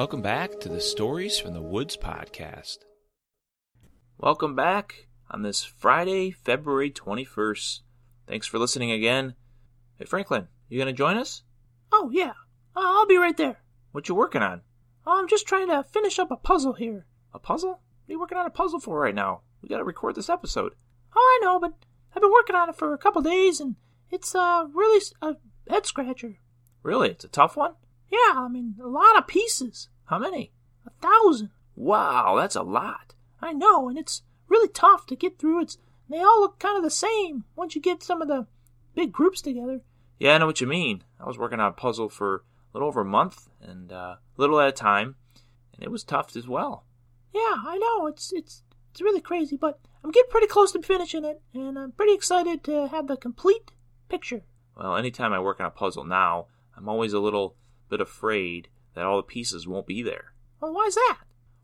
Welcome back to the Stories from the Woods podcast. Welcome back on this Friday, February 21st. Thanks for listening again. Hey, Franklin, you gonna join us? Oh, yeah. Uh, I'll be right there. What you working on? Oh, I'm just trying to finish up a puzzle here. A puzzle? What are you working on a puzzle for right now? We gotta record this episode. Oh, I know, but I've been working on it for a couple days, and it's uh, really a head scratcher. Really? It's a tough one? Yeah, I mean, a lot of pieces. How many? A thousand. Wow, that's a lot. I know, and it's really tough to get through. It's They all look kind of the same once you get some of the big groups together. Yeah, I know what you mean. I was working on a puzzle for a little over a month and uh, little at a time, and it was tough as well. Yeah, I know. It's it's it's really crazy, but I'm getting pretty close to finishing it, and I'm pretty excited to have the complete picture. Well, anytime I work on a puzzle now, I'm always a little bit afraid that all the pieces won't be there. Well, why's that?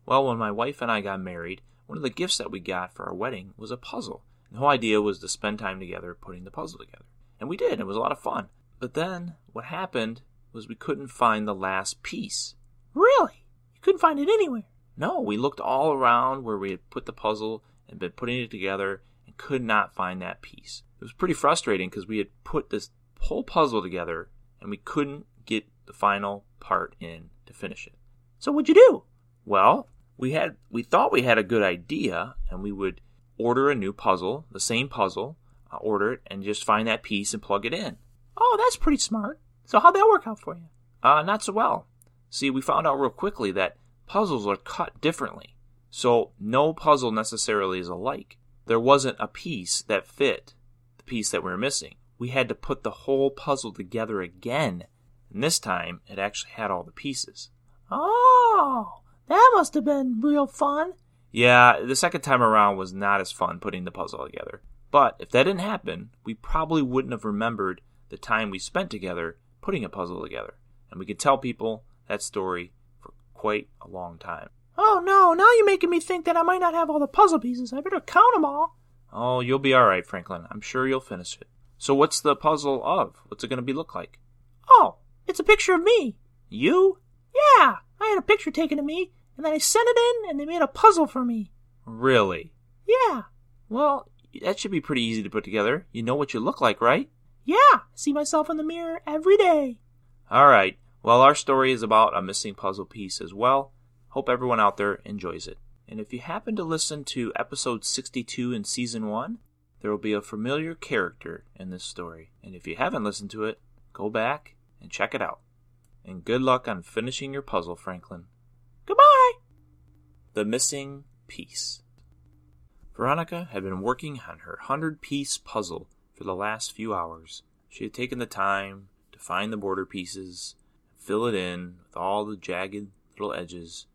Well, when my wife and I got married, one of the gifts that we got for our wedding was a puzzle. The whole idea was to spend time together putting the puzzle together. And we did. It was a lot of fun. But then what happened was we couldn't find the last piece. Really? You couldn't find it anywhere. No, we looked all around where we had put the puzzle and been putting it together and could not find that piece. It was pretty frustrating because we had put this whole puzzle together and we couldn't get the final part in to finish it. So what'd you do? Well, we had we thought we had a good idea and we would order a new puzzle, the same puzzle, uh, order it and just find that piece and plug it in. Oh, that's pretty smart. So how'd that work out for you? Uh, not so well. See, we found out real quickly that puzzles are cut differently. So no puzzle necessarily is alike. There wasn't a piece that fit the piece that we were missing. We had to put the whole puzzle together again. And this time it actually had all the pieces. Oh, that must have been real fun. Yeah, the second time around was not as fun putting the puzzle together. But if that didn't happen, we probably wouldn't have remembered the time we spent together putting a puzzle together. And we could tell people that story for quite a long time. Oh no, now you're making me think that I might not have all the puzzle pieces. I better count them all. Oh, you'll be alright, Franklin. I'm sure you'll finish it. So what's the puzzle of? What's it going to be look like? Oh, it's a picture of me. You? Yeah, I had a picture taken of me, and then I sent it in, and they made a puzzle for me. Really? Yeah, Well, that should be pretty easy to put together. You know what you look like, right? yeah, I see myself in the mirror every day. Alright. Well, our story is about a missing puzzle piece as well. Hope everyone out there enjoys it. And if you happen to listen to episode 62 in season 1, there will be a familiar character in this story. And if you haven't listened to it, go back and check it out. And good luck on finishing your puzzle, Franklin. Goodbye. The Missing Piece. Veronica had been working on her hundred piece puzzle for the last few hours. She had taken the time to find the border pieces, and fill it in with all the jagged little edges,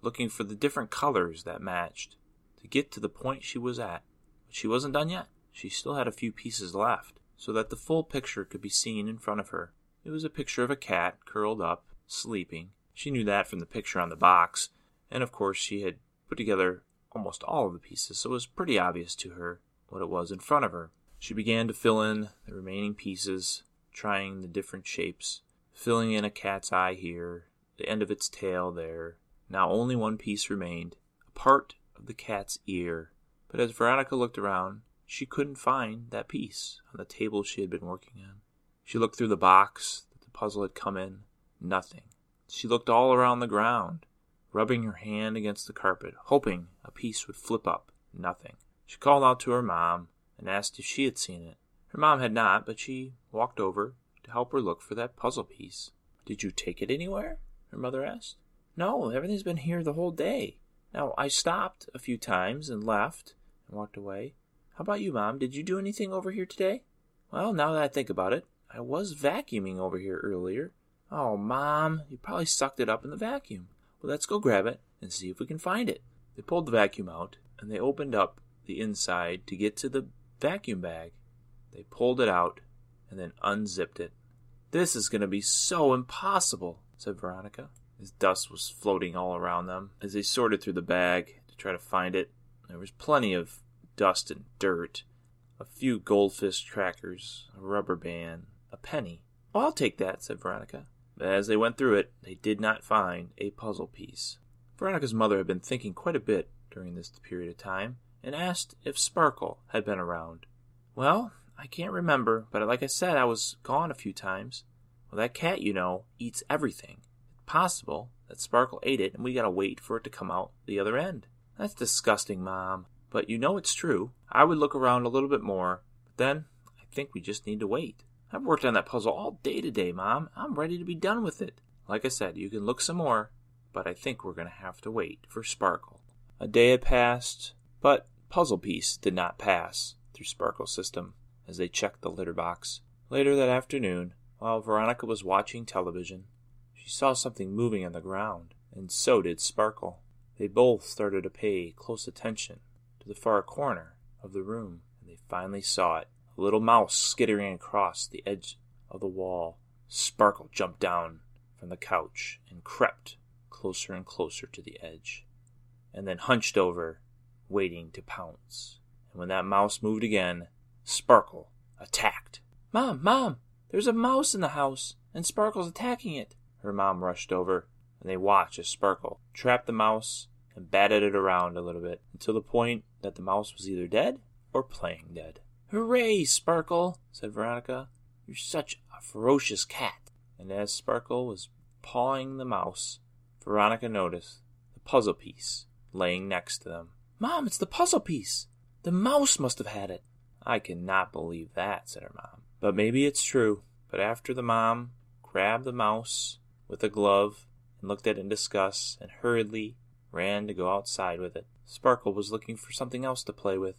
looking for the different colors that matched to get to the point she was at. But she wasn't done yet. She still had a few pieces left, so that the full picture could be seen in front of her. It was a picture of a cat curled up, sleeping. She knew that from the picture on the box, and of course she had put together almost all of the pieces, so it was pretty obvious to her what it was in front of her. She began to fill in the remaining pieces, trying the different shapes, filling in a cat's eye here, the end of its tail there. Now only one piece remained, a part of the cat's ear. But as Veronica looked around, she couldn't find that piece on the table she had been working on. She looked through the box that the puzzle had come in. Nothing. She looked all around the ground, rubbing her hand against the carpet, hoping a piece would flip up. Nothing. She called out to her mom and asked if she had seen it. Her mom had not, but she walked over to help her look for that puzzle piece. Did you take it anywhere? Her mother asked. No, everything's been here the whole day. Now, I stopped a few times and left and walked away. How about you, Mom? Did you do anything over here today? Well, now that I think about it, I was vacuuming over here earlier. Oh, Mom, you probably sucked it up in the vacuum. Well, let's go grab it and see if we can find it. They pulled the vacuum out and they opened up the inside to get to the vacuum bag. They pulled it out and then unzipped it. This is going to be so impossible, said Veronica, as dust was floating all around them. As they sorted through the bag to try to find it, there was plenty of dust and dirt, a few goldfish crackers, a rubber band, a penny. Oh, I'll take that, said Veronica. But as they went through it, they did not find a puzzle piece. Veronica's mother had been thinking quite a bit during this period of time and asked if Sparkle had been around. Well, I can't remember, but like I said, I was gone a few times. Well, that cat, you know, eats everything. It's possible that Sparkle ate it and we gotta wait for it to come out the other end. That's disgusting, Mom. But you know it's true. I would look around a little bit more, but then I think we just need to wait. I've worked on that puzzle all day today, Mom. I'm ready to be done with it. Like I said, you can look some more, but I think we're going to have to wait for Sparkle. A day had passed, but Puzzle Piece did not pass through Sparkle's system as they checked the litter box. Later that afternoon, while Veronica was watching television, she saw something moving on the ground, and so did Sparkle. They both started to pay close attention to the far corner of the room, and they finally saw it a little mouse skittering across the edge of the wall. Sparkle jumped down from the couch and crept closer and closer to the edge, and then hunched over, waiting to pounce. And when that mouse moved again, Sparkle attacked. Mom, Mom, there's a mouse in the house, and Sparkle's attacking it. Her mom rushed over, and they watched as Sparkle trapped the mouse and batted it around a little bit until the point that the mouse was either dead or playing dead. Hooray, Sparkle, said Veronica. You're such a ferocious cat. And as Sparkle was pawing the mouse, Veronica noticed the puzzle piece laying next to them. Mom, it's the puzzle piece. The mouse must have had it. I cannot believe that, said her mom. But maybe it's true. But after the mom grabbed the mouse with a glove and looked at it in disgust and hurriedly ran to go outside with it, Sparkle was looking for something else to play with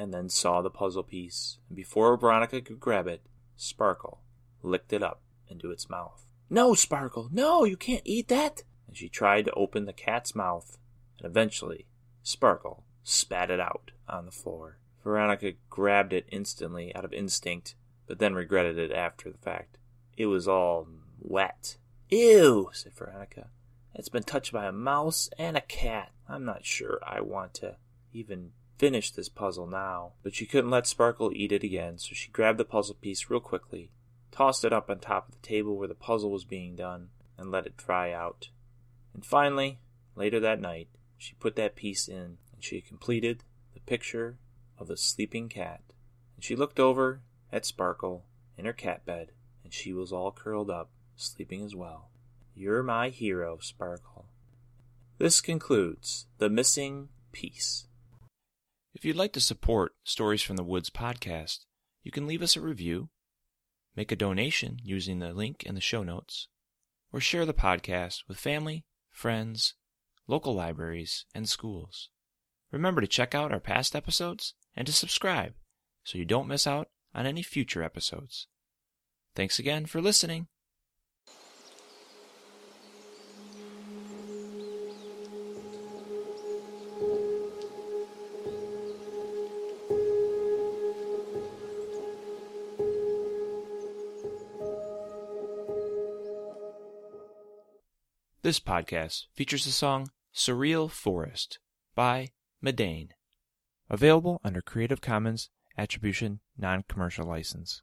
and then saw the puzzle piece, and before Veronica could grab it, Sparkle licked it up into its mouth. No, Sparkle, no, you can't eat that! And she tried to open the cat's mouth, and eventually Sparkle spat it out on the floor. Veronica grabbed it instantly out of instinct, but then regretted it after the fact. It was all wet. Ew, said Veronica. It's been touched by a mouse and a cat. I'm not sure I want to even finish this puzzle now. But she couldn't let Sparkle eat it again, so she grabbed the puzzle piece real quickly, tossed it up on top of the table where the puzzle was being done, and let it dry out. And finally, later that night, she put that piece in, and she completed the picture of the sleeping cat. And she looked over at Sparkle in her cat bed, and she was all curled up, sleeping as well. You're my hero, Sparkle. This concludes The Missing Piece. If you'd like to support Stories from the Woods podcast, you can leave us a review, make a donation using the link in the show notes, or share the podcast with family, friends, local libraries, and schools. Remember to check out our past episodes and to subscribe so you don't miss out on any future episodes. Thanks again for listening. This podcast features the song Surreal Forest by Medane, available under Creative Commons Attribution Non Commercial License.